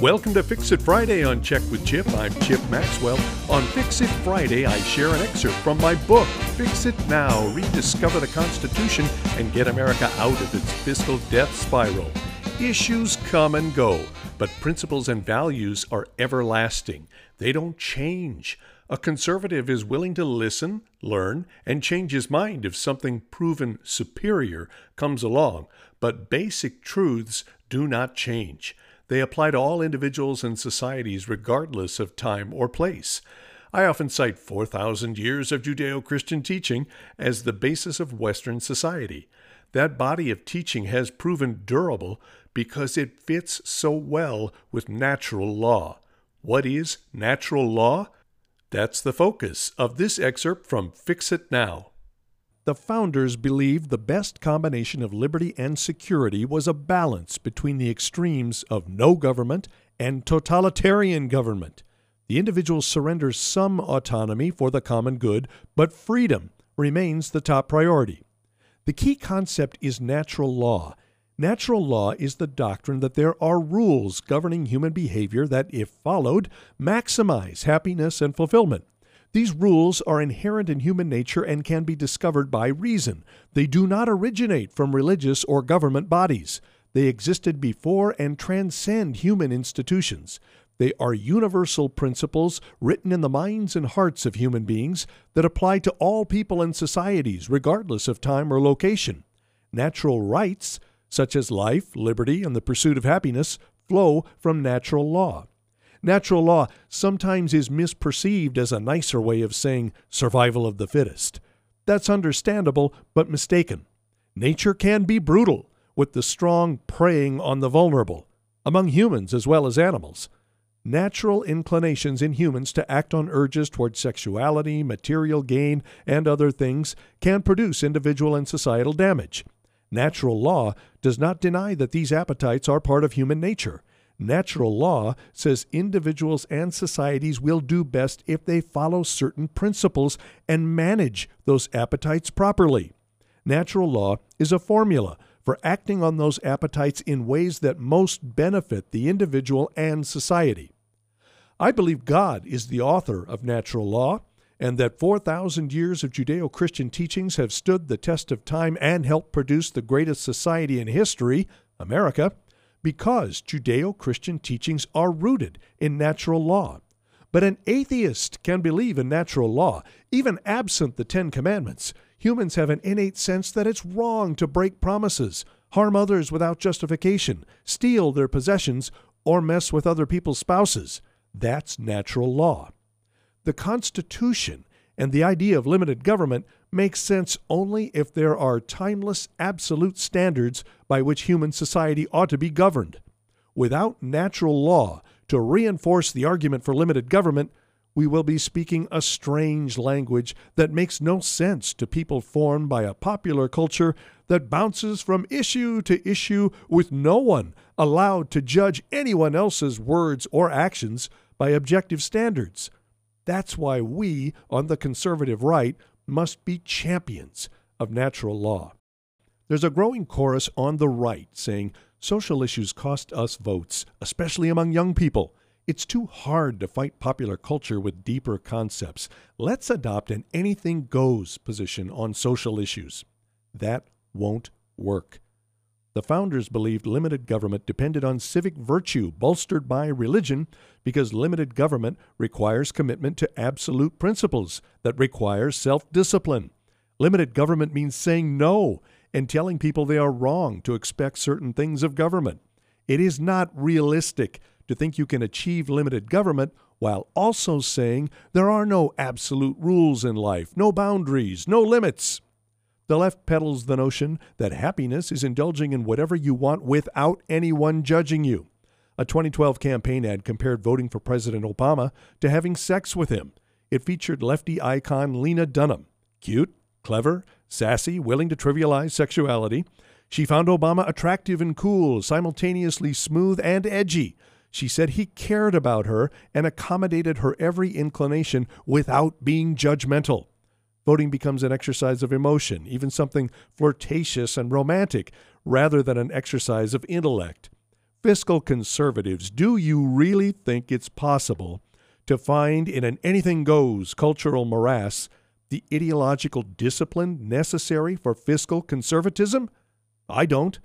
Welcome to Fix It Friday on Check with Chip. I'm Chip Maxwell. On Fix It Friday, I share an excerpt from my book, Fix It Now Rediscover the Constitution and Get America Out of its Fiscal Death Spiral. Issues come and go, but principles and values are everlasting. They don't change. A conservative is willing to listen, learn, and change his mind if something proven superior comes along, but basic truths do not change. They apply to all individuals and societies regardless of time or place. I often cite 4,000 years of Judeo Christian teaching as the basis of Western society. That body of teaching has proven durable because it fits so well with natural law. What is natural law? That's the focus of this excerpt from Fix It Now. The founders believed the best combination of liberty and security was a balance between the extremes of no government and totalitarian government. The individual surrenders some autonomy for the common good, but freedom remains the top priority. The key concept is natural law. Natural law is the doctrine that there are rules governing human behavior that, if followed, maximize happiness and fulfillment. These rules are inherent in human nature and can be discovered by reason. They do not originate from religious or government bodies. They existed before and transcend human institutions. They are universal principles written in the minds and hearts of human beings that apply to all people and societies, regardless of time or location. Natural rights, such as life, liberty, and the pursuit of happiness, flow from natural law. Natural law sometimes is misperceived as a nicer way of saying survival of the fittest. That's understandable, but mistaken. Nature can be brutal, with the strong preying on the vulnerable, among humans as well as animals. Natural inclinations in humans to act on urges toward sexuality, material gain, and other things can produce individual and societal damage. Natural law does not deny that these appetites are part of human nature. Natural law says individuals and societies will do best if they follow certain principles and manage those appetites properly. Natural law is a formula for acting on those appetites in ways that most benefit the individual and society. I believe God is the author of natural law, and that 4,000 years of Judeo Christian teachings have stood the test of time and helped produce the greatest society in history, America because Judeo Christian teachings are rooted in natural law. But an atheist can believe in natural law, even absent the Ten Commandments. Humans have an innate sense that it's wrong to break promises, harm others without justification, steal their possessions, or mess with other people's spouses. That's natural law. The Constitution and the idea of limited government makes sense only if there are timeless absolute standards by which human society ought to be governed. Without natural law to reinforce the argument for limited government, we will be speaking a strange language that makes no sense to people formed by a popular culture that bounces from issue to issue with no one allowed to judge anyone else's words or actions by objective standards. That's why we, on the conservative right, must be champions of natural law. There's a growing chorus on the right saying social issues cost us votes, especially among young people. It's too hard to fight popular culture with deeper concepts. Let's adopt an anything goes position on social issues. That won't work. The founders believed limited government depended on civic virtue bolstered by religion because limited government requires commitment to absolute principles that require self discipline. Limited government means saying no and telling people they are wrong to expect certain things of government. It is not realistic to think you can achieve limited government while also saying there are no absolute rules in life, no boundaries, no limits. The left peddles the notion that happiness is indulging in whatever you want without anyone judging you. A 2012 campaign ad compared voting for President Obama to having sex with him. It featured lefty icon Lena Dunham. Cute, clever, sassy, willing to trivialize sexuality. She found Obama attractive and cool, simultaneously smooth and edgy. She said he cared about her and accommodated her every inclination without being judgmental. Voting becomes an exercise of emotion, even something flirtatious and romantic, rather than an exercise of intellect. fiscal conservatives, do you really think it's possible to find in an anything goes cultural morass the ideological discipline necessary for fiscal conservatism? I don't.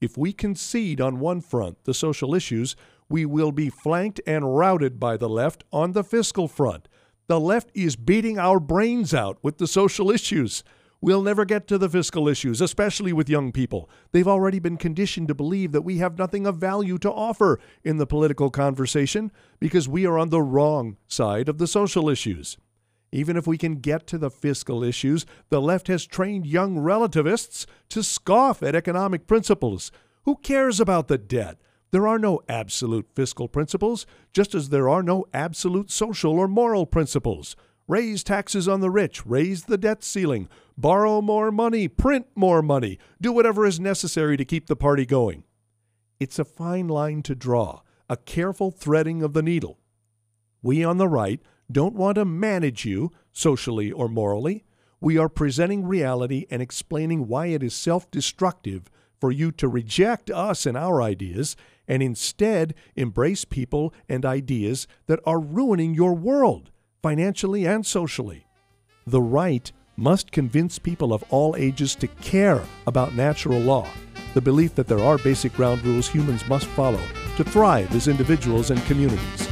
If we concede on one front, the social issues, we will be flanked and routed by the left on the fiscal front. The left is beating our brains out with the social issues. We'll never get to the fiscal issues, especially with young people. They've already been conditioned to believe that we have nothing of value to offer in the political conversation because we are on the wrong side of the social issues. Even if we can get to the fiscal issues, the left has trained young relativists to scoff at economic principles. Who cares about the debt? There are no absolute fiscal principles, just as there are no absolute social or moral principles. Raise taxes on the rich, raise the debt ceiling, borrow more money, print more money, do whatever is necessary to keep the party going. It's a fine line to draw, a careful threading of the needle. We on the right don't want to manage you, socially or morally. We are presenting reality and explaining why it is self destructive for you to reject us and our ideas and instead embrace people and ideas that are ruining your world, financially and socially. The right must convince people of all ages to care about natural law, the belief that there are basic ground rules humans must follow to thrive as individuals and communities.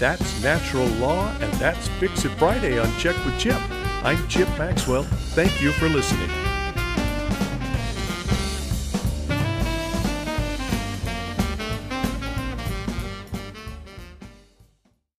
That's natural law, and that's Fix It Friday on Check with Chip. I'm Chip Maxwell. Thank you for listening.